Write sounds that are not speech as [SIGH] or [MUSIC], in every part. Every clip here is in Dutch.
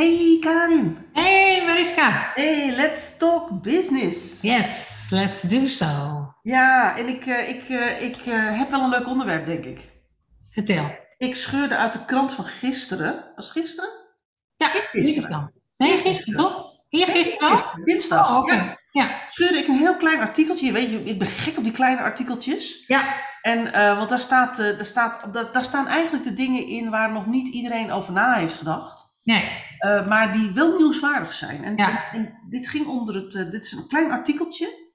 Hey Karin. Hey Mariska. Hey, let's talk business. Yes, let's do so. Ja, en ik, eh, ik, eh, ik eh, heb wel een leuk onderwerp, denk ik. Vertel. Ik scheurde uit de krant van gisteren. Was het gisteren? Ja, Gisteren. Nee, gisteren toch? Hier gisteren? Dinsdag. Oh, oké. Ja. Ja. Scheurde ik een heel klein artikeltje. Je weet, je, ik ben gek op die kleine artikeltjes. Ja. En, want daar, staat, daar, staat, daar, daar staan eigenlijk de dingen in waar nog niet iedereen over na heeft gedacht. Nee. Eh, maar die wel nieuwswaardig zijn. En, Ja. en, en dit ging onder het, eh, dit is een klein artikeltje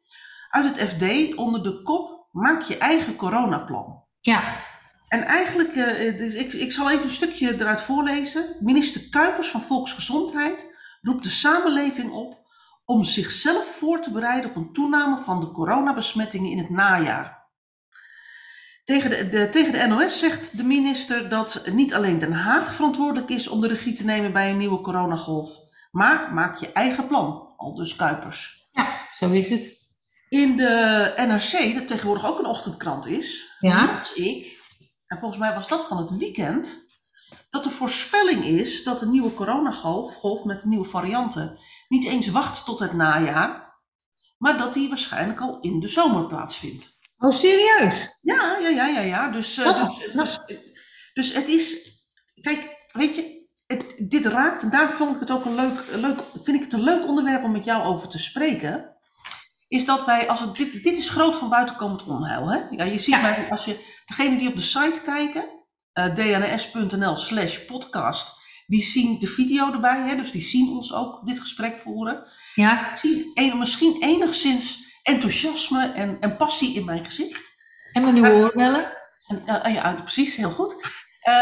uit het FD onder de kop Maak je eigen coronaplan. Ja. En eigenlijk, dus ik, ik zal even een stukje eruit voorlezen. Minister Kuipers van Volksgezondheid roept de samenleving op om zichzelf voor te bereiden op een toename van de coronabesmettingen in het najaar. Tegen de, de, tegen de NOS zegt de minister dat niet alleen Den Haag verantwoordelijk is om de regie te nemen bij een nieuwe coronagolf, maar maak je eigen plan, al dus Kuipers. Ja, zo is het. In de NRC, dat tegenwoordig ook een ochtendkrant is, Ja. ik, en volgens mij was dat van het weekend, dat de voorspelling is dat de nieuwe coronagolf golf met de nieuwe varianten niet eens wacht tot het najaar, maar dat die waarschijnlijk al in de zomer plaatsvindt. Oh, serieus? Ja, ja, ja, ja, ja. Dus, eh, dus, dus, dus het is, kijk, weet je, het, dit raakt, en daar vond ik het ook een leuk, leuk, vind ik het een leuk onderwerp om met jou over te spreken. Is dat wij, als het, dit, dit is groot van buitenkomend onheil. Hè? Ja, je ziet Ja. als je, degene die op de site kijken, eh, dns.nl slash podcast, die zien de video erbij, hè? dus die zien ons ook dit gesprek voeren. Ja. Een, misschien enigszins enthousiasme en, en passie in mijn gezicht. En mijn nieuwe oorbellen? En, eh, ja, precies, heel goed. Eh,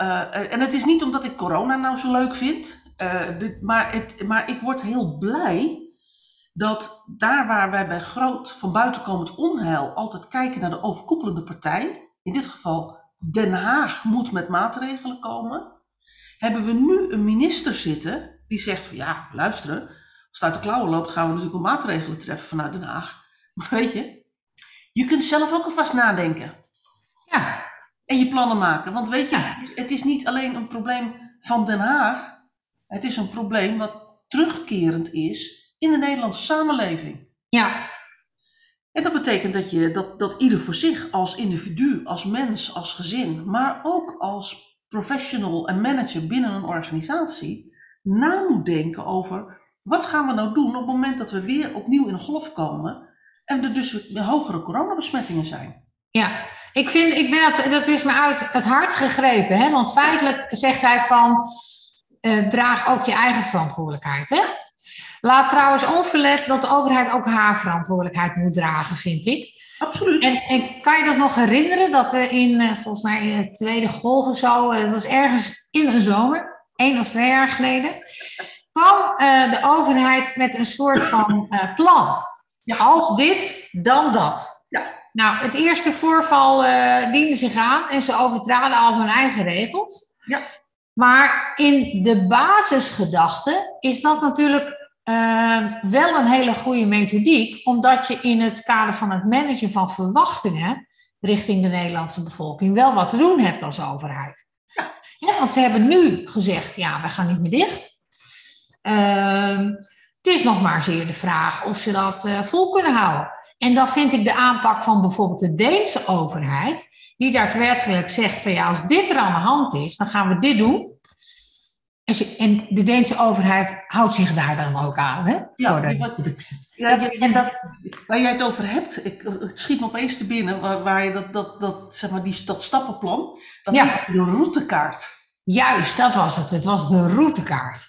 eh, en het is niet omdat ik corona nou zo leuk vind, dit- maar, het, maar ik word heel blij dat daar waar wij bij groot van buitenkomend onheil altijd kijken naar de overkoepelende partij, in dit geval Den Haag moet met maatregelen komen, hebben we nu een minister zitten die zegt van ja, luisteren, als het uit de klauwen loopt gaan we natuurlijk wel maatregelen treffen vanuit Den Haag. Maar weet je, je kunt zelf ook alvast nadenken. Ja. En je plannen maken. Want weet je, Ja. het, is, het is niet alleen een probleem van Den Haag. Het is een probleem wat terugkerend is in de Nederlandse samenleving. Ja. En dat betekent dat, je, dat, dat ieder voor zich als individu, als mens, als gezin, maar ook als professional en manager binnen een organisatie, na moet denken over wat gaan we nou doen op het moment dat we weer opnieuw in een golf komen en er dus hogere coronabesmettingen zijn. Ja, ik vind, ik ben dat, dat is me uit het hart gegrepen. Hè? Want feitelijk zegt hij van, eh, draag ook je eigen verantwoordelijkheid. Hè? Laat trouwens onverlet dat de overheid ook haar verantwoordelijkheid moet dragen, vind ik. Absoluut. En, en kan je dat nog herinneren, dat we in, eh, volgens mij, de tweede golf of zo, eh, dat was ergens in een zomer, één of twee jaar geleden, kwam eh, de overheid met een soort van eh, plan. Ja. Als dit, dan dat. Ja. Nou, het eerste voorval eh, diende zich aan en ze overtraden al hun eigen regels. Ja. Maar in de basisgedachte is dat natuurlijk wel een hele goede methodiek, omdat je in het kader van het managen van verwachtingen richting de Nederlandse bevolking wel wat te doen hebt als overheid. Ja, want ze hebben nu gezegd, ja, we gaan niet meer dicht. Ehm, het is nog maar zeer de vraag of ze dat eh, vol kunnen houden. En dan vind ik de aanpak van bijvoorbeeld de Deense overheid, die daadwerkelijk zegt van ja, als dit er aan de hand is, dan gaan we dit doen. En, de Deense overheid houdt zich daar dan ook aan. Hè? Ja, Voor de- wat- Ja, dat- je- en dat, waar jij het over hebt, ik, het schiet me opeens te binnen, waar, waar je dat, dat, dat, zeg maar, die, dat stappenplan, dat Ja. de routekaart. juist, dat was het. Het was de routekaart.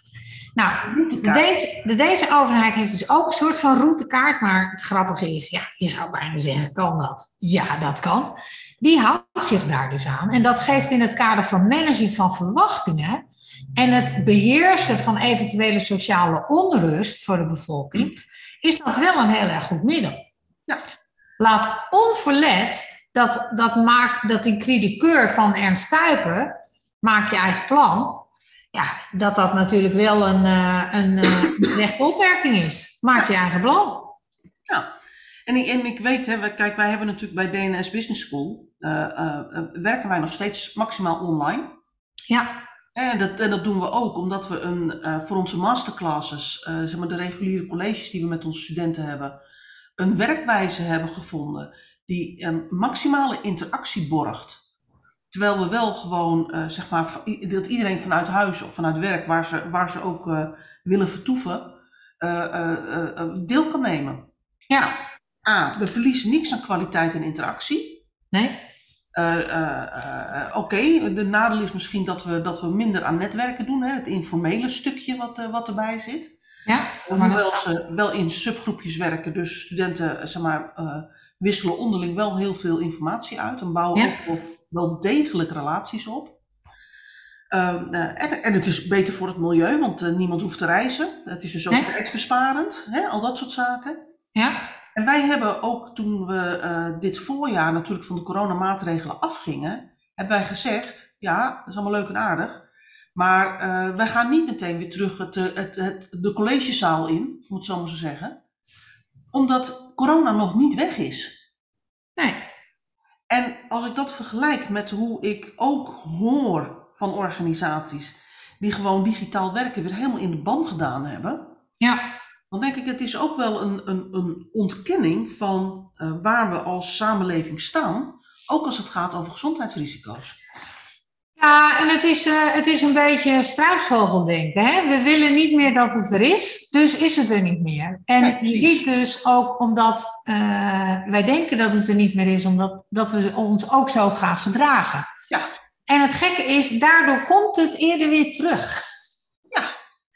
Nou, De routekaart. Deense, de Deense overheid heeft dus ook een soort van routekaart, maar het grappige is, ja, je zou bijna zeggen, kan dat? Ja, dat kan. Die houdt zich daar dus aan. En dat geeft in het kader van managing van verwachtingen en het beheersen van eventuele sociale onrust voor de bevolking, is dat wel een heel erg goed middel. Ja. Laat onverlet dat, dat, maakt, dat die critiqueur van Ernst Stuyper, maak je eigen plan, ja, dat dat natuurlijk wel een, eh, een eh, [COUGHS] rechte opmerking is. Maak je eigen plan. Ja, en ik, en ik weet, hè, kijk, wij hebben natuurlijk bij DNS Business School, eh, werken wij nog steeds maximaal online. Ja, En dat, en dat doen we ook omdat we een, uh, voor onze masterclasses, zeg maar de reguliere colleges die we met onze studenten hebben, een werkwijze hebben gevonden die een maximale interactie borgt. Terwijl we wel gewoon, uh, zeg maar, dat iedereen vanuit huis of vanuit werk, waar ze, waar ze ook willen vertoeven, deel kan nemen. Ja. A, we verliezen niks aan kwaliteit en interactie. Nee. Oké, de nadeel is misschien dat we, dat we minder aan netwerken doen, hè, het informele stukje wat, wat erbij zit. Ja, Hoewel ze wel in subgroepjes werken, dus studenten zeg maar, wisselen onderling wel heel veel informatie uit en bouwen Ja. ook wel, degelijk relaties op. Ehm, en, en het is beter voor het milieu, want niemand hoeft te reizen. Het is dus ook Nee. tijdsbesparend, hè, al dat soort zaken. Ja, En wij hebben ook toen we eh, dit voorjaar natuurlijk van de coronamaatregelen afgingen, hebben wij gezegd, ja, dat is allemaal leuk en aardig, maar eh, wij gaan niet meteen weer terug het, eh, het, het, de collegezaal in, om het zo maar zo zeggen, omdat corona nog niet weg is. nee. En als ik dat vergelijk met hoe ik ook hoor van organisaties die gewoon digitaal werken weer helemaal in de ban gedaan hebben, Ja, dan denk ik, het is ook wel een, een, een ontkenning van eh, waar we als samenleving staan, ook als het gaat over gezondheidsrisico's. Ja, en het is, eh, het is een beetje struisvogeldenken. Hè? We willen niet meer dat het er is, dus is het er niet meer. En Ja, je ziet dus ook omdat eh, wij denken dat het er niet meer is, omdat dat we ons ook zo gaan gedragen. Ja. En het gekke is, daardoor komt het eerder weer terug.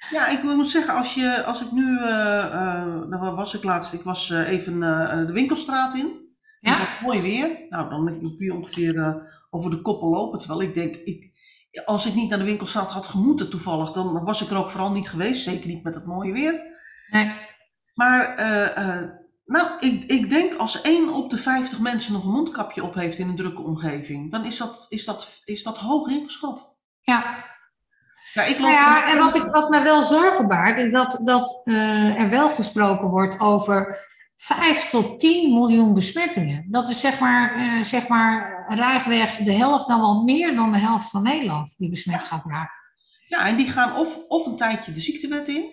Ja, ik moet zeggen, als, je, als ik nu, waar was ik laatst? Ik was even de winkelstraat in. Ja. Het was mooi weer. Nou, dan kun je ongeveer over de koppen lopen. Terwijl ik denk, ik, als ik niet naar de winkelstraat had gemoeten toevallig, dan was ik er ook vooral niet geweest. Zeker niet met het mooie weer. Nee. Maar eh, eh, nou, ik, ik denk als één op de 50 mensen nog een mondkapje op heeft in een drukke omgeving, dan is dat, is dat, is dat hoog ingeschat. Ja, Ja, ik loop Nou ja, en wat, ik, wat me wel zorgen baart, is dat, dat eh, er wel gesproken wordt over 5 tot 10 miljoen besmettingen. Dat is zeg maar, eh zeg maar rijweg de helft, dan wel meer dan de helft van Nederland die besmet gaat raken. Ja, en die gaan of, of een tijdje de ziektewet in,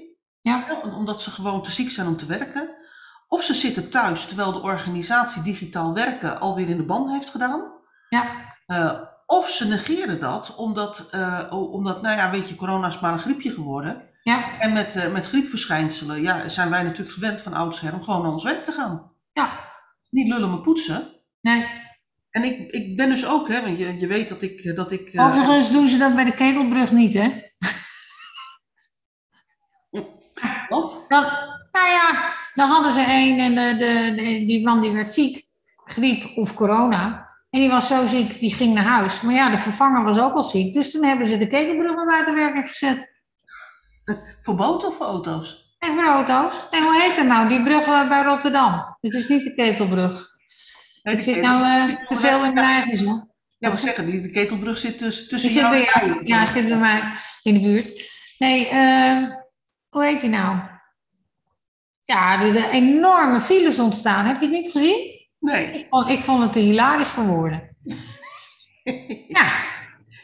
Ja, ja, omdat ze gewoon te ziek zijn om te werken, of ze zitten thuis terwijl de organisatie digitaal werken alweer in de ban heeft gedaan. ja, Eh, of ze negeren dat, omdat, eh, omdat, nou ja, weet je, corona is maar een griepje geworden. Ja, En met, eh, met griepverschijnselen ja, zijn wij natuurlijk gewend van oudsher om gewoon naar ons werk te gaan. ja. Niet lullen maar poetsen. Nee. En ik, ik ben dus ook, hè, want je, je weet dat ik. Dat ik eh, Overigens doen ze dat bij de ketelbrug niet, hè? [LAUGHS] wat? Dan, nou ja, dan hadden ze een en de, de, de- die man die werd ziek, griep of corona. En die was zo ziek, die ging naar huis. Maar ja, de vervanger was ook al ziek. Dus toen hebben ze de ketelbrug maar buiten werking gezet. [LAUGHS] Voor boten of voor auto's? En voor auto's. En hoe heet dat nou? Die brug eh, bij Rotterdam. Dit is niet de ketelbrug. Ik zit ketel- nou eh, te veel in mijn eigen zin. Ja, wat zeggen die? De ketelbrug zit tussen, zit jou en mij. Ja, zit bij mij in de buurt. Nee, eh, hoe heet die nou? Ja, er zijn enorme files ontstaan. Heb je het niet gezien? Nee. Ik vond, ik vond het te hilarisch voor woorden. [LAUGHS] Ja,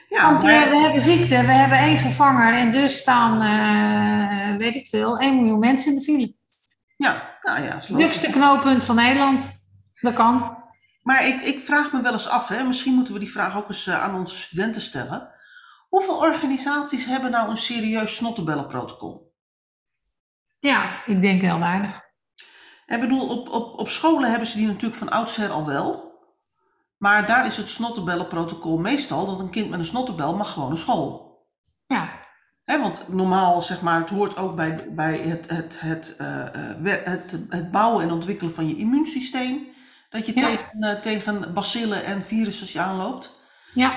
Ja, want we, maar, we hebben ziekte, we hebben één vervanger en dus staan, eh, weet ik veel, 1 miljoen mensen in de file. ja, nou ja. Drukste knooppunt van Nederland. Dat kan. Maar ik, ik vraag me wel eens af, hè, misschien moeten we die vraag ook eens eh, aan onze studenten stellen. Hoeveel organisaties hebben nou een serieus snottenbellenprotocol? Ja, ik denk heel weinig. Ik bedoel, op, op, op scholen hebben ze die natuurlijk van oudsher al wel. Maar daar is het snottenbellenprotocol meestal dat een kind met een snottenbel mag gewoon naar school. Ja, want normaal, zeg maar, het hoort ook bij, bij het, het, het, eh, eh, het, het bouwen en ontwikkelen van je immuunsysteem. Dat je Ja. tegen, eh, tegen bacillen en virussen aanloopt. ja,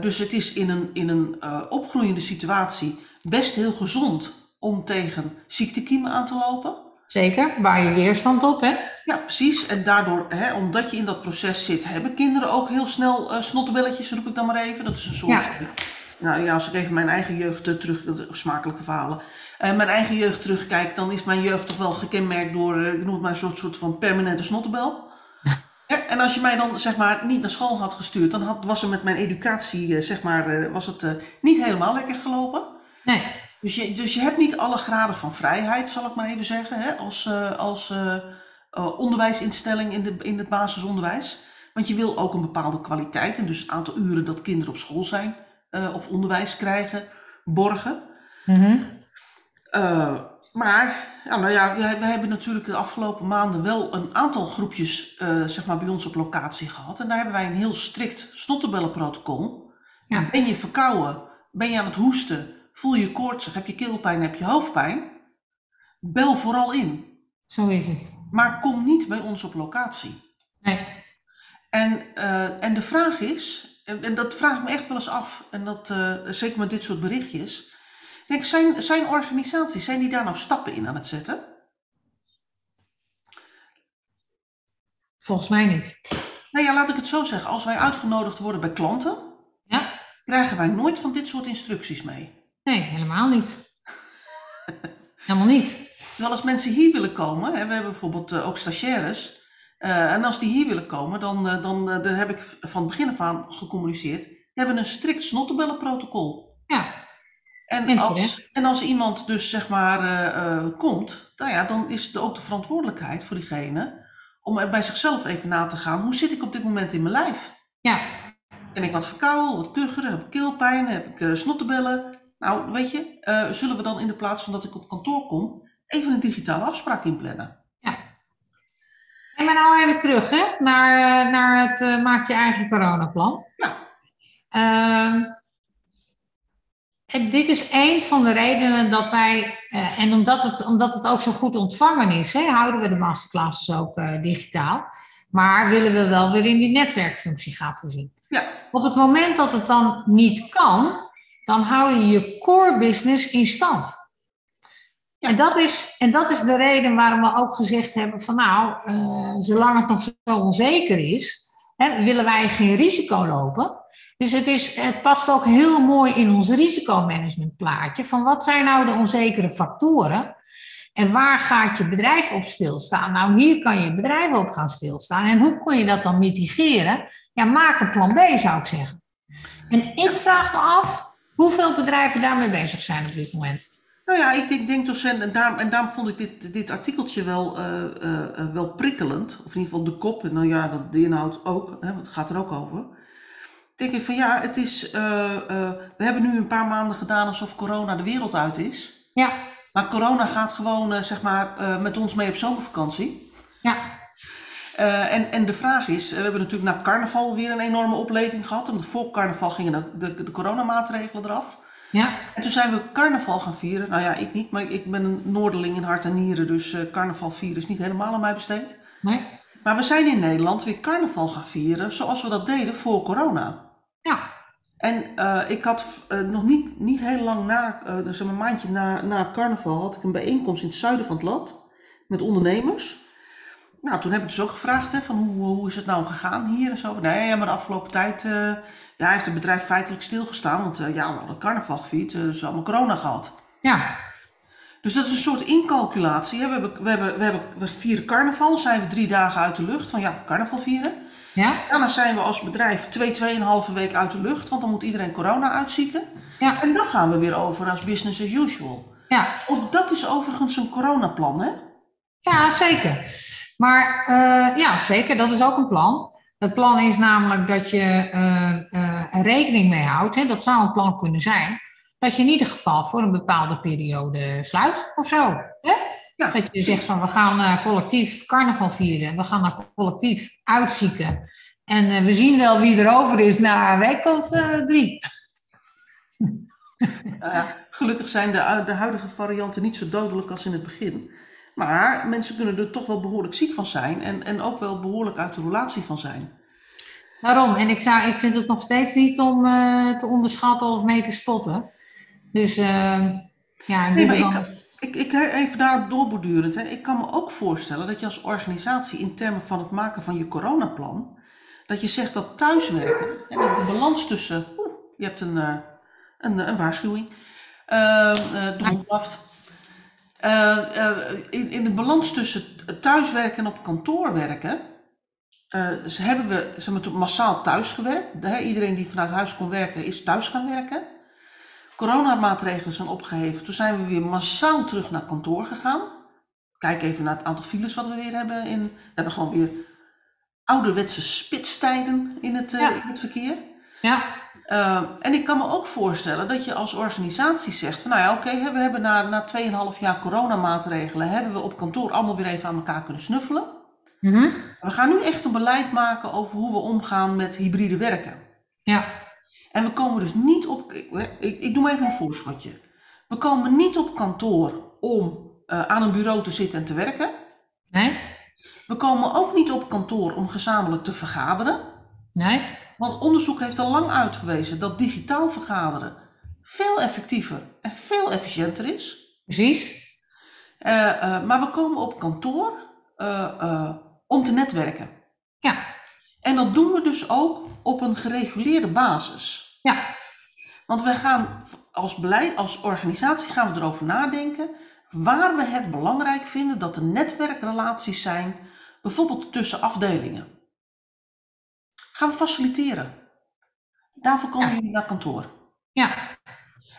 dus het is in een, in een opgroeiende situatie best heel gezond om tegen ziektekiemen aan te lopen. zeker. Waar je weerstand op, hè? Ja, precies. En daardoor, hè, omdat je in dat proces zit, hebben kinderen ook heel snel eh snottebelletjes, roep ik dan maar even. Dat is een soort. Ja. Nou ja, als ik even mijn eigen jeugd eh, terug, smakelijke verhalen. eh, mijn eigen jeugd terugkijk, dan is mijn jeugd toch wel gekenmerkt door, ik noem het maar een soort, soort van permanente snottebel. Hè, [LAUGHS] En als je mij dan zeg maar niet naar school had gestuurd, dan had, was er met mijn educatie zeg maar, was het niet helemaal lekker gelopen. Nee. Dus je, dus je hebt niet alle graden van vrijheid, zal ik maar even zeggen, hè, als, als eh, onderwijsinstelling in, de, in het basisonderwijs. Want je wil ook een bepaalde kwaliteit en dus het aantal uren dat kinderen op school zijn eh, of onderwijs krijgen, borgen. Mhm. Eh, maar, ja, nou ja, we, we hebben natuurlijk de afgelopen maanden wel een aantal groepjes zeg maar bij ons op locatie gehad. En daar hebben wij een heel strikt snottenbellenprotocol. Ja. Ben je verkouden? Ben je aan het hoesten? Voel je koortsig? Heb je keelpijn? Heb je hoofdpijn? Bel vooral in. Zo is het. Maar kom niet bij ons op locatie. Nee. En, eh, en de vraag is, en, en dat vraag ik me echt wel eens af, en dat eh, zeker met dit soort berichtjes. Ik Denk, zijn, zijn organisaties, zijn die daar nou stappen in aan het zetten? Volgens mij niet. Nou ja, laat ik het zo zeggen. Als wij uitgenodigd worden bij klanten, Ja? krijgen wij nooit van dit soort instructies mee. Nee, helemaal niet. Helemaal niet. Terwijl als mensen hier willen komen, hè, we hebben bijvoorbeeld eh, ook stagiaires, eh, en als die hier willen komen, dan, eh, dan daar heb ik van het begin af aan gecommuniceerd, we hebben een strikt snottenbellenprotocol. Ja. En En als, terecht. en als iemand dus zeg maar komt, nou ja, dan is het ook de verantwoordelijkheid voor diegene om er bij zichzelf even na te gaan, hoe zit ik op dit moment in mijn lijf? Ja. Ben ik wat verkouden, wat kucheren, heb ik keelpijn, heb ik snottenbellen? Nou, weet je, zullen we dan in de plaats van dat ik op kantoor kom, even een digitale afspraak inplannen? En maar nou even terug hè, naar, eh, naar het eh, maak je eigen coronaplan. Ja. Ehm, en dit is een van de redenen dat wij, eh, en omdat het, omdat het ook zo goed ontvangen is, hè, houden we de masterclasses ook digitaal. Maar willen we wel weer in die netwerkfunctie gaan voorzien. Ja. Op het moment dat het dan niet kan, dan hou je je core business in stand. En, dat is, en dat is de reden waarom we ook gezegd hebben van nou, eh, zolang het nog zo onzeker is, hè, willen wij geen risico lopen. Dus het, is, het past ook heel mooi in ons risicomanagementplaatje van wat zijn nou de onzekere factoren en waar gaat je bedrijf op stilstaan? Nou, hier kan je bedrijf op gaan stilstaan. En hoe kun je dat dan mitigeren? Ja, maak een plan B, zou ik zeggen. En ik vraag me af hoeveel bedrijven daarmee bezig zijn op dit moment. Nou ja, ik denk, denk docent, en daarom, en daarom vond ik dit, dit artikeltje wel, eh, eh, eh, wel prikkelend. Of in ieder geval de kop, en nou ja, dat- de inhoud ook, hè, want het gaat er ook over. Denk ik van ja, het is, we hebben nu een paar maanden gedaan alsof corona de wereld uit is. Ja, Maar corona gaat gewoon, zeg maar, met ons mee op zomervakantie. ja, en, en de vraag is, we hebben natuurlijk na carnaval weer een enorme opleving gehad. En voor carnaval gingen de, de, de coronamaatregelen eraf. Ja, En toen zijn we carnaval gaan vieren. Nou ja, ik niet, maar ik ben een Noorderling in hart en nieren. Dus eh, carnaval vieren is niet helemaal aan mij besteed. nee, Maar we zijn in Nederland weer carnaval gaan vieren zoals we dat deden voor corona. ja, En eh, ik had eh, nog niet, niet heel lang na, dus een maandje na, na carnaval, had ik een bijeenkomst in het zuiden van het land met ondernemers. Nou, toen heb ik dus ook gevraagd hè, van hoe, hoe is het nou gegaan hier en zo. Nee, ja, maar de afgelopen tijd ja, heeft het bedrijf feitelijk stilgestaan. Want eh, ja, we hadden carnaval gevierd, eh, dus allemaal corona gehad. ja, Dus dat is een soort incalculatie. Hè. We, hebben, we, hebben, we, hebben, we vieren carnaval, zijn we drie dagen uit de lucht van ja, carnaval vieren. ja, Daarna zijn we als bedrijf twee, tweeënhalve week uit de lucht, want dan moet iedereen corona uitzieken. ja, En dan gaan we weer over als business as usual. ja. Ook dat is overigens een coronaplan, hè? Ja, zeker. Maar eh, ja, zeker, dat is ook een plan. Het plan is namelijk dat je rekening mee houdt, hè, dat zou een plan kunnen zijn, dat je in ieder geval voor een bepaalde periode sluit of zo. Hè? Ja. Dat je zegt van we gaan eh, collectief carnaval vieren, we gaan er collectief uitzieken. En eh, we zien wel wie er over is na een week of eh, drie. [LAUGHS] Gelukkig zijn de, de huidige varianten niet zo dodelijk als in het begin. Maar mensen kunnen er toch wel behoorlijk ziek van zijn en, en ook wel behoorlijk uit de relatie van zijn. Daarom, en ik, zou, ik vind het nog steeds niet om eh, te onderschatten of mee te spotten. Dus eh, ja, ik Nee, doe maar dan... ik, ik, ik even daarop doorbordurend. Hè. Ik kan me ook voorstellen dat je als organisatie in termen van het maken van je coronaplan, dat je zegt dat thuiswerken en dat de balans tussen, oeh, je hebt een, eh, een, een waarschuwing, eh, eh, de hond blaft. Eh, eh, in, in de balans tussen thuiswerken en op kantoor werken, uh, ze hebben we ze hebben massaal thuis gewerkt. iedereen die vanuit huis kon werken, is thuis gaan werken. Coronamaatregelen zijn opgeheven. Toen zijn we weer massaal terug naar kantoor gegaan. Kijk even naar het aantal files wat we weer hebben. In, we hebben gewoon weer ouderwetse spitstijden in het, uh, in het verkeer. Ja. Uh, en ik kan me ook voorstellen dat je als organisatie zegt van nou ja oké, okay, we hebben na, na 2,5 jaar coronamaatregelen hebben we op kantoor allemaal weer even aan elkaar kunnen snuffelen. Mm -hmm. We gaan nu echt een beleid maken over hoe we omgaan met hybride werken. Ja. En we komen dus niet op, ik, ik doe maar even een voorschotje. We komen niet op kantoor om uh, aan een bureau te zitten en te werken. Nee. We komen ook niet op kantoor om gezamenlijk te vergaderen. Nee. Want onderzoek heeft al lang uitgewezen dat digitaal vergaderen veel effectiever en veel efficiënter is. Precies. Uh, uh, maar we komen op kantoor om te netwerken. Ja. En dat doen we dus ook op een gereguleerde basis. Ja. Want we gaan als beleid, als organisatie gaan we erover nadenken waar we het belangrijk vinden dat er netwerkrelaties zijn, bijvoorbeeld tussen afdelingen. Gaan we faciliteren. Daarvoor komen Ja. jullie naar kantoor. Ja.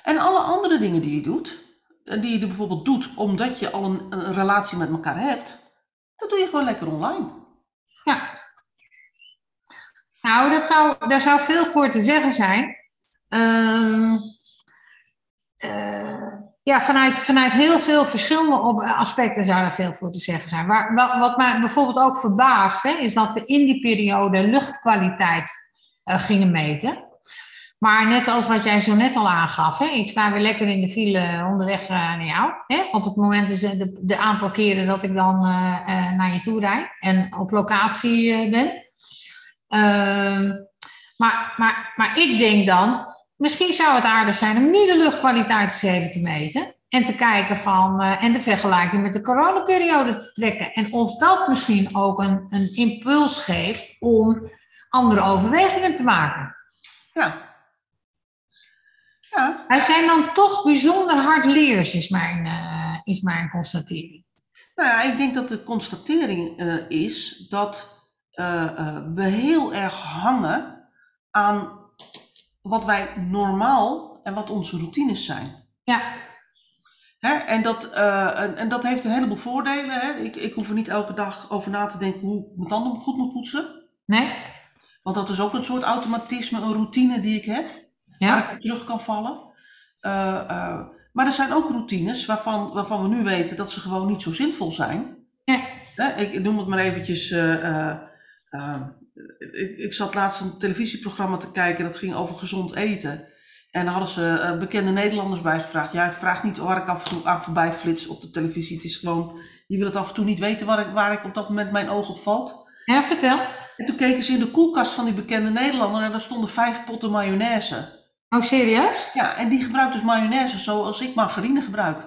En alle andere dingen die je doet, en die je bijvoorbeeld doet omdat je al een, een relatie met elkaar hebt, dat doe je gewoon lekker online. Ja. Nou, dat zou, daar zou veel voor te zeggen zijn. Ehm, eh, ja, vanuit, vanuit heel veel verschillende aspecten zou er veel voor te zeggen zijn. Waar, wa- wat mij bijvoorbeeld ook verbaast, hè, is dat we in die periode luchtkwaliteit eh, gingen meten. Maar net als wat jij zo net al aangaf, hè, ik sta weer lekker in de file onderweg eh, naar jou. Hè, op het moment, dus de, de, aantal keren dat ik dan eh, eh, naar je toe rijd en op locatie ben. Ehm, maar, maar, maar ik denk dan, misschien zou het aardig zijn om nu de luchtkwaliteit eens even te meten. En te kijken van, en de vergelijking met de coronaperiode te trekken. En of dat misschien ook een, een impuls geeft om andere overwegingen te maken. Ja. Ja, Wij zijn dan toch bijzonder hardleers, is mijn, eh, is mijn constatering. nou ja, ik denk dat de constatering eh, is dat eh, we heel erg hangen aan wat wij normaal en wat onze routines zijn. Ja, Hè? En, dat, en, en dat heeft een heleboel voordelen. Hè? Ik, ik hoef er niet elke dag over na te denken hoe ik mijn tanden goed moet poetsen. nee? Want dat is ook een soort automatisme, een routine die ik heb. Waar Ja, ik op terug kan vallen. Eh, eh, maar er zijn ook routines waarvan, waarvan we nu weten dat ze gewoon niet zo zinvol zijn. ja, ik, noem het maar eventjes. eh, ik, ik zat laatst een televisieprogramma te kijken dat ging over gezond eten. En daar hadden ze bekende Nederlanders bij gevraagd. Ja, vraag niet waar ik af en toe aan voorbij flits op de televisie. Het is gewoon, je wil het af en toe niet weten waar ik, waar ik op dat moment mijn oog op valt. ja, vertel. En toen keken ze in de koelkast van die bekende Nederlander en daar stonden vijf potten mayonaise. Oh, serieus? Ja, en die gebruikt dus mayonaise zoals ik margarine gebruik.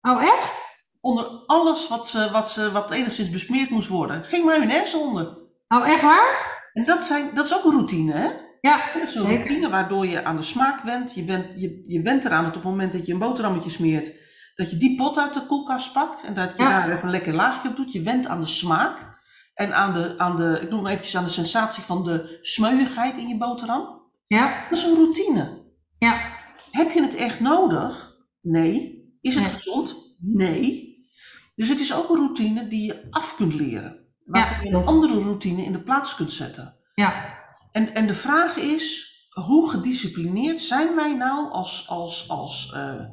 Oh, echt? Onder alles wat, ze, wat, ze, wat enigszins besmeerd moest worden, ging mayonaise onder. Oh, echt waar? En dat, zijn, dat is ook een routine, hè? Ja, Dat is een zeker. routine waardoor je aan de smaak went. Je, bent, je, je went eraan dat op het moment dat je een boterhammetje smeert, dat je die pot uit de koelkast pakt en dat je Ja. daar even een lekker laagje op doet. Je went aan de smaak en aan de, aan de ik noem het eventjes aan de sensatie van de smeuigheid in je boterham. Ja, Dat is een routine. Ja, Heb je het echt nodig? Nee. Is het Nee. gezond? Nee. Dus het is ook een routine die je af kunt leren. Waarvan je een andere routine in de plaats kunt zetten. ja, En, en de vraag is, hoe gedisciplineerd zijn wij nou als, als, als eh,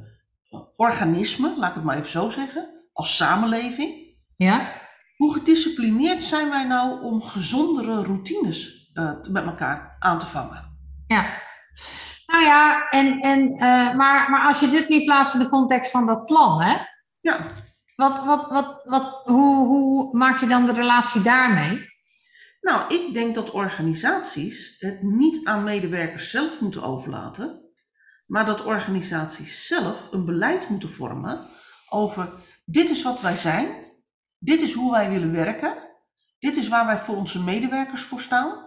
organisme, laat ik het maar even zo zeggen, als samenleving? ja, Hoe gedisciplineerd zijn wij nou om gezondere routines eh, met elkaar aan te vangen? ja. Nou ja, en, en, eh, maar, maar als je dit niet plaatst in de context van dat plan, hè? Ja, Wat, wat, wat, wat, hoe, hoe maak je dan de relatie daarmee? Nou, ik denk dat organisaties het niet aan medewerkers zelf moeten overlaten, maar dat organisaties zelf een beleid moeten vormen over dit is wat wij zijn, dit is hoe wij willen werken, dit is waar wij voor onze medewerkers voor staan,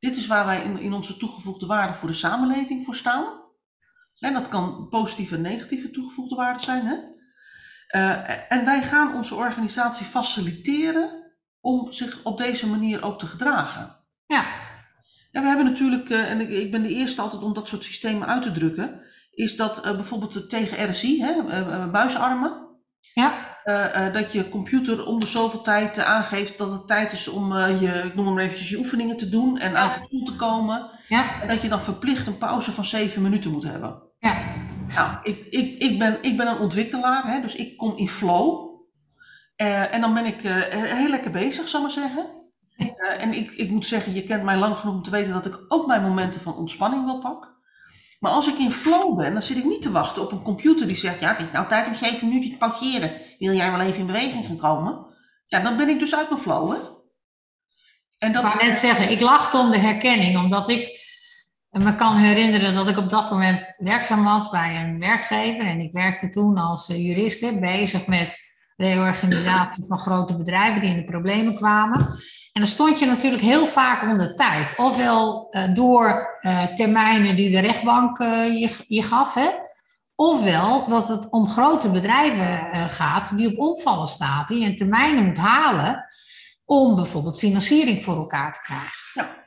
dit is waar wij in, in onze toegevoegde waarde voor de samenleving voor staan. En dat kan positieve en negatieve toegevoegde waarde zijn. Hè? Eh, en wij gaan onze organisatie faciliteren om zich op deze manier ook te gedragen. Ja. En we hebben natuurlijk, eh, en ik, ik ben de eerste altijd om dat soort systemen uit te drukken, is dat eh, bijvoorbeeld tegen RSI, hè, buisarmen, Ja. Eh, eh, dat je computer om de zoveel tijd eh, aangeeft dat het tijd is om je, ik noem maar eventjes, je oefeningen te doen en aan het doel te komen. Ja. En dat je dan verplicht een pauze van zeven minuten moet hebben. Ja. Nou, ik, ik, ik, ben, ik ben een ontwikkelaar, hè, dus ik kom in flow. En dan ben ik heel lekker bezig, zal ik maar zeggen. En ik, ik moet zeggen, je kent mij lang genoeg om te weten dat ik ook mijn momenten van ontspanning wel pak. Maar als ik in flow ben, dan zit ik niet te wachten op een computer die zegt: Ja, het is nou tijd om zeven minuten te pauzeren. Wil jij wel even in beweging gaan komen? Ja, dan ben ik dus uit mijn flow, hè? En Ik dat, wou net zeggen, ik lachte om de herkenning, omdat ik me kan herinneren dat ik op dat moment werkzaam was bij een werkgever. En ik werkte toen als eh, jurist hè, bezig met reorganisatie van grote bedrijven die in de problemen kwamen. En dan stond je natuurlijk heel vaak onder tijd. Ofwel eh, door eh, termijnen die de rechtbank eh, je, je gaf, hè? ofwel dat het om grote bedrijven gaat die op omvallen staan, die je termijnen moet halen om bijvoorbeeld financiering voor elkaar te krijgen. Ja.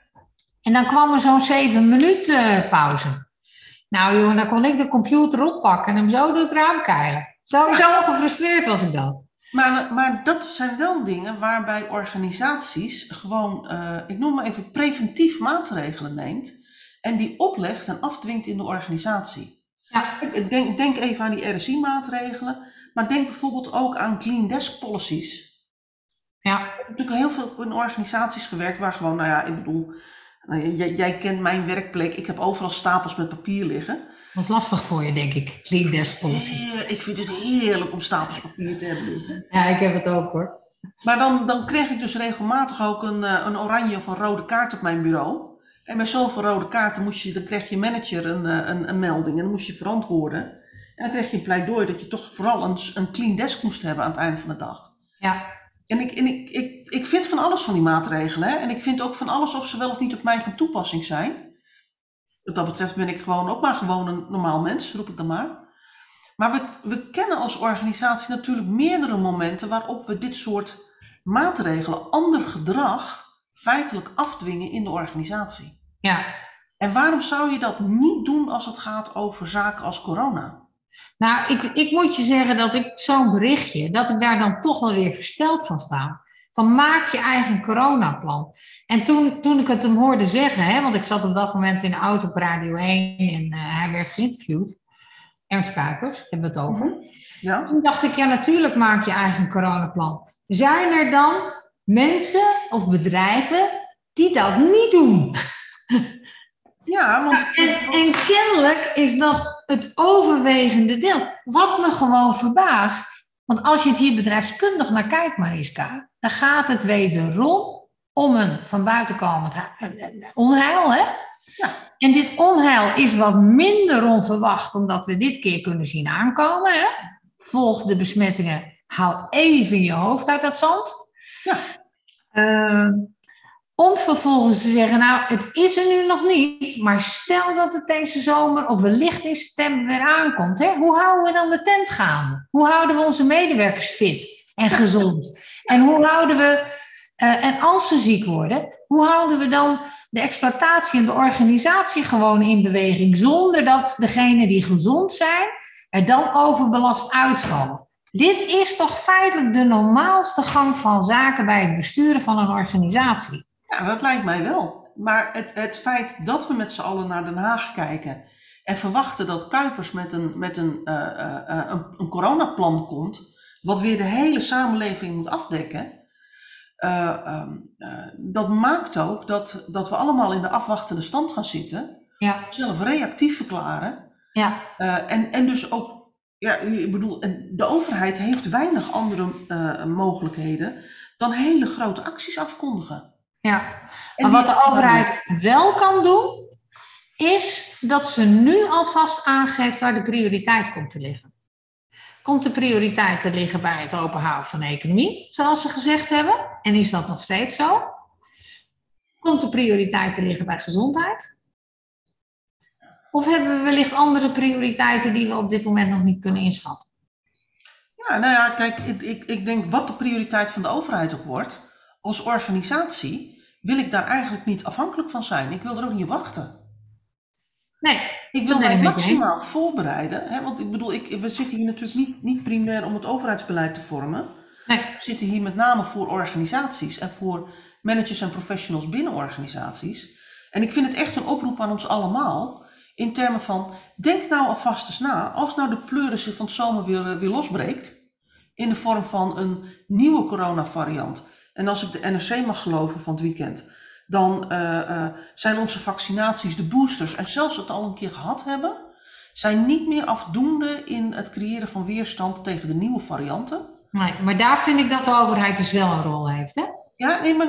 En dan kwam er zo'n zeven minuten pauze. Nou jongen, dan kon ik de computer oppakken en hem zo door het raam keilen. Zo, zo gefrustreerd was ik dan. Maar, maar dat zijn wel dingen waarbij organisaties gewoon, eh, ik noem maar even, preventief maatregelen neemt en die oplegt en afdwingt in de organisatie. Ja. Denk, denk even aan die RSI-maatregelen, maar denk bijvoorbeeld ook aan clean desk policies. Ja, Ik heb natuurlijk heel veel in organisaties gewerkt waar gewoon, nou ja, ik bedoel, nou, jij, jij kent mijn werkplek, ik heb overal stapels met papier liggen. Was lastig voor je, denk ik. Clean desk policy. Heer- Ik vind het heerlijk om stapels papier te hebben liggen. Ja, ik heb het ook hoor. Maar dan, dan kreeg ik dus regelmatig ook een, eh, een oranje of een rode kaart op mijn bureau. En bij zoveel rode kaarten moest je, dan kreeg je manager een, eh, een, een melding en dan moest je verantwoorden. En dan kreeg je een pleidooi dat je toch vooral een, een clean desk moest hebben aan het einde van de dag. Ja, En ik, en ik, ik, ik vind van alles van die maatregelen. Hè? En ik vind ook van alles of ze wel of niet op mij van toepassing zijn. Wat dat betreft ben ik gewoon ook maar gewoon een normaal mens, roep ik dan maar. Maar we, we kennen als organisatie natuurlijk meerdere momenten waarop we dit soort maatregelen, ander gedrag, feitelijk afdwingen in de organisatie. ja. En waarom zou je dat niet doen als het gaat over zaken als corona? Nou, ik, ik moet je zeggen dat ik zo'n berichtje, dat ik daar dan toch wel weer versteld van sta. Van maak je eigen coronaplan. En toen, toen ik het hem hoorde zeggen, hè, want ik zat op dat moment in de auto op Radio 1 en eh, hij werd geïnterviewd. Ernst Kuipers, hebben we het over. Ja? Toen dacht ik, ja, natuurlijk maak je eigen coronaplan. Zijn er dan mensen of bedrijven die dat niet doen? [LAUGHS] Ja, want... En, en kennelijk is dat het overwegende deel. Wat me gewoon verbaast. Want als je het hier bedrijfskundig naar kijkt, Mariska, dan gaat het wederom om een van buiten komend hu- onheil. Hè? Ja. En dit onheil is wat minder onverwacht, omdat we dit keer kunnen zien aankomen. Hè? Volg de besmettingen, haal even je hoofd uit dat zand. Ja. Eh, om vervolgens te zeggen, nou, het is er nu nog niet, maar stel dat het deze zomer of wellicht in september weer aankomt. Hè? Hoe houden we dan de tent gaande? Hoe houden we onze medewerkers fit en gezond? En hoe houden we, eh, en als ze ziek worden, hoe houden we dan de exploitatie en de organisatie gewoon in beweging, zonder dat degenen die gezond zijn er dan overbelast uitvallen? Dit is toch feitelijk de normaalste gang van zaken bij het besturen van een organisatie. Ja, dat lijkt mij wel. Maar het, het feit dat we met z'n allen naar Den Haag kijken en verwachten dat Kuipers met een, met een, eh, eh, een, een coronaplan komt, wat weer de hele samenleving moet afdekken, eh, ehm, eh, dat maakt ook dat, dat we allemaal in de afwachtende stand gaan zitten, Ja, zelf reactief verklaren ja, eh, en, en dus ook, ja, ik bedoel, en de overheid heeft weinig andere mogelijkheden dan hele grote acties afkondigen. ja. En Maar wat die- de overheid wel kan doen, is dat ze nu alvast aangeeft waar de prioriteit komt te liggen. Komt de prioriteit te liggen bij het openhouden van de economie, zoals ze gezegd hebben? En is dat nog steeds zo? Komt de prioriteit te liggen bij gezondheid? Of hebben we wellicht andere prioriteiten die we op dit moment nog niet kunnen inschatten? Ja, nou ja, kijk, ik, ik, ik denk wat de prioriteit van de overheid ook wordt. als organisatie wil ik daar eigenlijk niet afhankelijk van zijn. Ik wil er ook niet wachten. Nee. Ik wil mij maximaal voorbereiden. Hè, want ik bedoel, ik, we zitten hier natuurlijk niet, niet primair om het overheidsbeleid te vormen. Nee. We zitten hier met name voor organisaties en voor managers en professionals binnen organisaties. En ik vind het echt een oproep aan ons allemaal. In termen van, denk nou alvast eens na. Als nou de pleuris van het zomer weer, weer losbreekt. In de vorm van een nieuwe coronavariant. En als ik de NRC mag geloven van het weekend. Dan uh, uh, zijn onze vaccinaties, de boosters, en zelfs het al een keer gehad hebben. Zijn niet meer afdoende in het creëren van weerstand tegen de nieuwe varianten. Nee, maar daar vind ik dat de overheid dus wel een rol heeft, hè? Ja, nee, maar,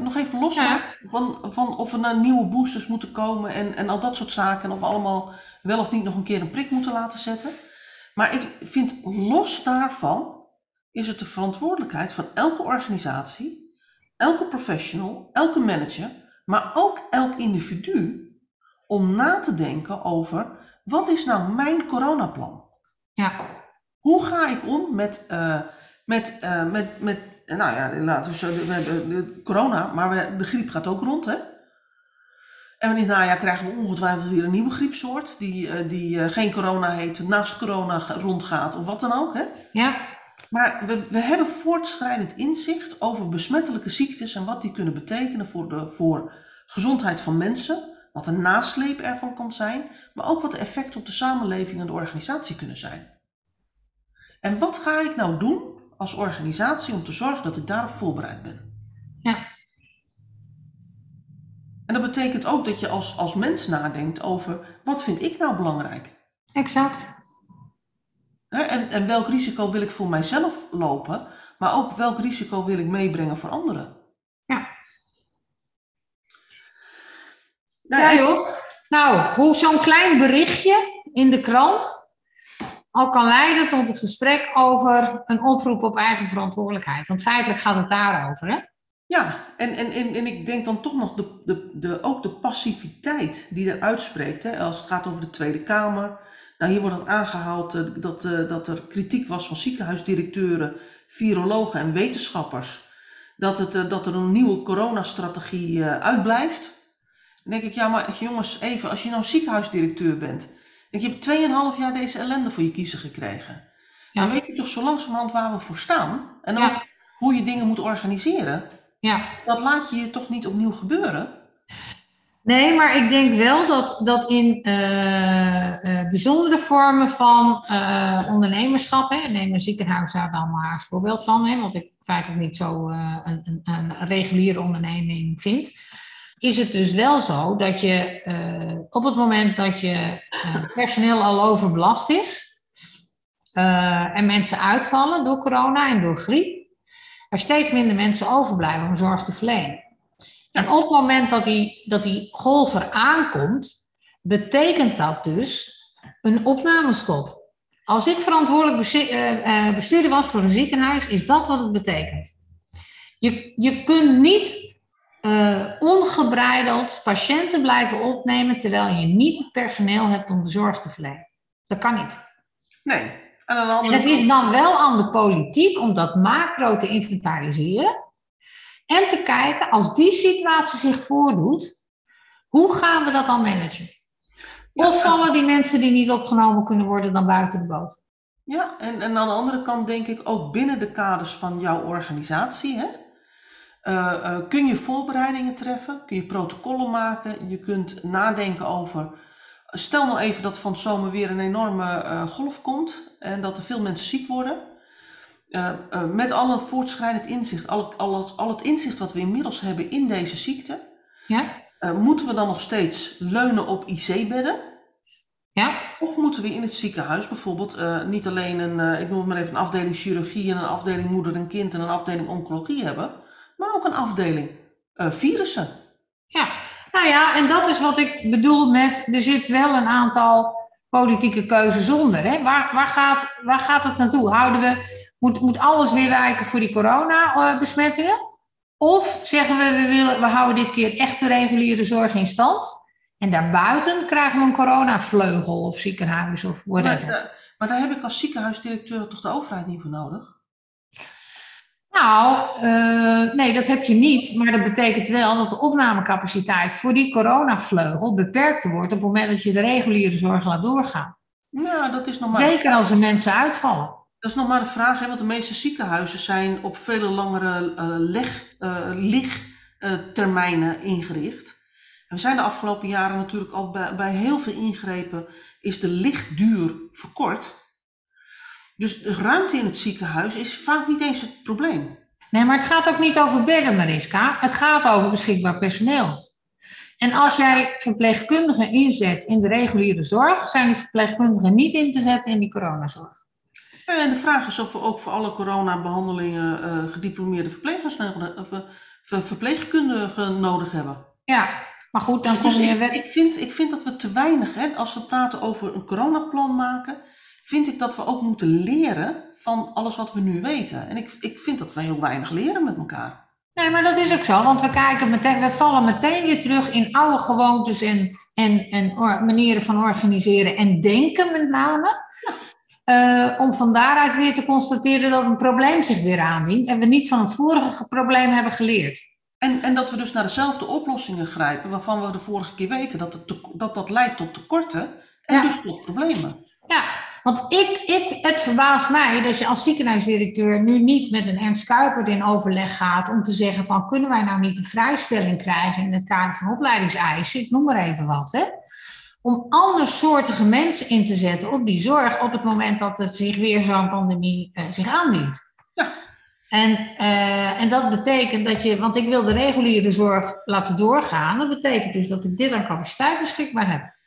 nog even los ja. van, van of er naar nieuwe boosters moeten komen en, en al dat soort zaken. En of we allemaal wel of niet nog een keer een prik moeten laten zetten. Maar ik vind los daarvan is het de verantwoordelijkheid van elke organisatie, elke professional, elke manager, maar ook elk individu om na te denken over wat is nou mijn coronaplan? Ja. Hoe ga ik om met, uh, met, uh, met, met nou ja, laten we zo, we hebben corona, maar we, de griep gaat ook rond, hè? En in het najaar krijgen we ongetwijfeld weer een nieuwe griepsoort, die, uh, die geen corona heet, naast corona rondgaat of wat dan ook, hè? Ja. Maar we, we hebben voortschrijdend inzicht over besmettelijke ziektes en wat die kunnen betekenen voor de voor gezondheid van mensen, wat een nasleep ervan kan zijn, maar ook wat de effecten op de samenleving en de organisatie kunnen zijn. En wat ga ik nou doen als organisatie om te zorgen dat ik daarop voorbereid ben? Ja. En dat betekent ook dat je als, als mens nadenkt over wat vind ik nou belangrijk? Exact. En, en welk risico wil ik voor mijzelf lopen, maar ook welk risico wil ik meebrengen voor anderen? Ja. Nou, ja joh. Nou, hoe zo'n klein berichtje in de krant al kan leiden tot een gesprek over een oproep op eigen verantwoordelijkheid. Want feitelijk gaat het daarover, hè? Ja, en, en, en, en ik denk dan toch nog de, de, de, ook de passiviteit die er uitspreekt. Hè, als het gaat over de Tweede Kamer. Nou, hier wordt het aangehaald uh, dat, uh, dat er kritiek was van ziekenhuisdirecteuren, virologen en wetenschappers. Dat, het, uh, dat er een nieuwe coronastrategie uitblijft. Dan denk ik, ja, maar jongens, even, als je nou ziekenhuisdirecteur bent. En je hebt 2,5 jaar deze ellende voor je kiezen gekregen. Ja. Dan weet je toch zo langzamerhand waar we voor staan. En ook ja. hoe je dingen moet organiseren. Ja. Dat laat je je toch niet opnieuw gebeuren? Nee, maar ik denk wel dat, dat in uh, uh, bijzondere vormen van uh, ondernemerschap, hè, neem een ziekenhuis daar dan maar als voorbeeld van, hè, want ik feitelijk niet zo een, een, een reguliere onderneming vind is het dus wel zo dat je op het moment dat je personeel al overbelast is en mensen uitvallen door corona en door griep, er steeds minder mensen overblijven om zorg te verlenen. En op het moment dat die, dat die golf er aankomt, betekent dat dus een opnamestop. Als ik verantwoordelijk bestuurder was voor een ziekenhuis, is dat wat het betekent. Je, je kunt niet uh, ongebreideld patiënten blijven opnemen terwijl je niet het personeel hebt om de zorg te verlenen. Dat kan niet. Nee. En, en het is dan wel aan de politiek om dat macro te inventariseren en te kijken als die situatie zich voordoet, hoe gaan we dat dan managen? Of vallen die mensen die niet opgenomen kunnen worden dan buiten de boot? Ja, en, en aan de andere kant denk ik ook binnen de kaders van jouw organisatie. Hè? Uh, uh, kun je voorbereidingen treffen, kun je protocollen maken, je kunt nadenken over. Stel nou even dat van het zomer weer een enorme uh, golf komt en dat er veel mensen ziek worden. Met al het voortschrijdend inzicht, al het, al, het, al het inzicht wat we inmiddels hebben in deze ziekte, ja? moeten we dan nog steeds leunen op IC-bedden? Ja? Of moeten we in het ziekenhuis bijvoorbeeld niet alleen een, ik noem het maar even, een afdeling chirurgie en een afdeling moeder en kind en een afdeling oncologie hebben, maar ook een afdeling virussen. Ja, nou ja, en dat is wat ik bedoel met, er zit wel een aantal politieke keuzes onder. Hè? Waar, waar, gaat, waar gaat het naartoe? Houden we, moet, moet alles weer wijken voor die coronabesmettingen? Of zeggen we, we, willen, we houden dit keer echt de reguliere zorg in stand? En daarbuiten krijgen we een coronavleugel of ziekenhuis of whatever. Maar, maar daar heb ik als ziekenhuisdirecteur toch de overheid niet voor nodig? Nou, uh, nee, dat heb je niet. Maar dat betekent wel dat de opnamecapaciteit voor die coronavleugel beperkt wordt op het moment dat je de reguliere zorg laat doorgaan. Nou, dat is nog maar. Zeker als er mensen uitvallen. Dat is nog maar de vraag, hè, want de meeste ziekenhuizen zijn op vele langere uh, leg, uh, ligtermijnen ingericht. En we zijn de afgelopen jaren natuurlijk al bij, bij heel veel ingrepen is de lichtduur verkort. Dus de ruimte in het ziekenhuis is vaak niet eens het probleem. Nee, maar het gaat ook niet over bedden, Mariska. Het gaat over beschikbaar personeel. En als jij verpleegkundigen inzet in de reguliere zorg, zijn die verpleegkundigen niet in te zetten in die coronazorg. En de vraag is of we ook voor alle coronabehandelingen uh, gediplomeerde verplegers of we verpleegkundigen nodig hebben. Ja, maar goed, dan dus kom je... Ik, ik, vind, ik vind dat we te weinig, hè, als we praten over een coronaplan maken, vind ik dat we ook moeten leren van alles wat we nu weten. En ik, ik vind dat we heel weinig leren met elkaar. Nee, maar dat is ook zo, want we, kijken meteen, we vallen meteen weer terug in oude gewoontes en, en, en manieren van organiseren en denken met name. Uh, om van daaruit weer te constateren dat een probleem zich weer aandient en we niet van het vorige probleem hebben geleerd. En, en dat we dus naar dezelfde oplossingen grijpen waarvan we de vorige keer weten dat het dat, dat leidt tot tekorten en ja. dus tot problemen. Ja, want ik, ik, het verbaast mij dat je als ziekenhuisdirecteur nu niet met een Ernst Kuipert in overleg gaat om te zeggen van kunnen wij nou niet een vrijstelling krijgen in het kader van opleidingseisen, ik noem maar even wat, hè? om andersoortige mensen in te zetten op die zorg op het moment dat het zich weer zo'n pandemie uh, zich aandient. Ja. En, uh, en dat betekent dat je, want ik wil de reguliere zorg laten doorgaan, dat betekent dus dat ik dit aan capaciteit beschikbaar heb.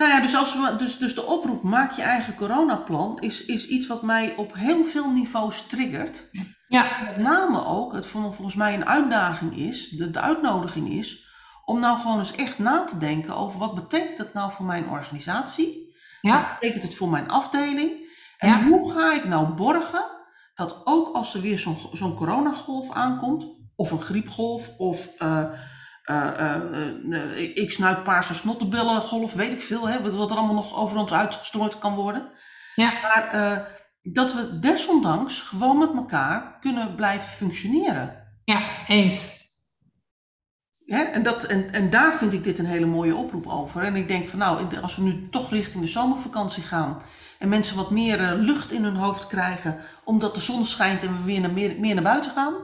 Nou ja, dus, als we, dus, dus de oproep maak je eigen coronaplan is, is iets wat mij op heel veel niveaus triggert. Ja. Met name ook, het volgens mij een uitdaging is, de, de uitnodiging is, om nou gewoon eens echt na te denken over wat betekent het nou voor mijn organisatie? Ja. Wat betekent het voor mijn afdeling? En hoe ga ik nou borgen dat ook als er weer zo'n coronagolf aankomt, of een griepgolf, of uh, ik snuit paarse snottenbellengolf, weet ik veel, hè, wat er allemaal nog over ons uitgestrooid kan worden. Ja. Maar dat we desondanks gewoon met elkaar kunnen blijven functioneren. Ja, eens. En, dat, en, en daar vind ik dit een hele mooie oproep over. En ik denk van nou, als we nu toch richting de zomervakantie gaan en mensen wat meer eh, lucht in hun hoofd krijgen omdat de zon schijnt en we weer naar, meer, meer naar buiten gaan,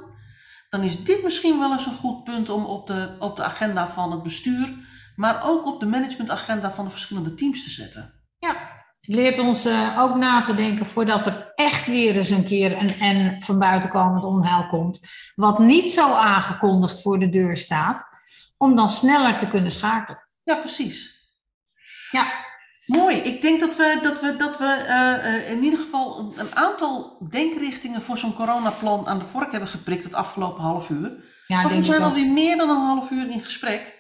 dan is dit misschien wel eens een goed punt om op de, op de agenda van het bestuur, maar ook op de managementagenda van de verschillende teams te zetten. Ja, het leert ons uh, ook na te denken voordat er echt weer eens een keer een en van buitenkomend onheil komt, wat niet zo aangekondigd voor de deur staat om dan sneller te kunnen schakelen. Ja, precies. Ja. Mooi. Ik denk dat we, dat we, dat we uh, in ieder geval een, een, aantal denkrichtingen voor zo'n coronaplan aan de vork hebben geprikt het afgelopen half uur. Ja, Want we zijn alweer meer dan een half uur in gesprek.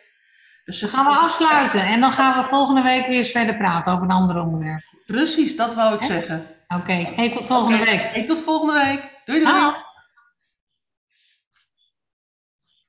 Dus dan gaan we afsluiten en dan gaan we volgende week weer eens verder praten over een ander onderwerp. Precies, dat wou ik zeggen. Oké, okay. hey, tot volgende week. Hey, tot volgende week. Doei doei.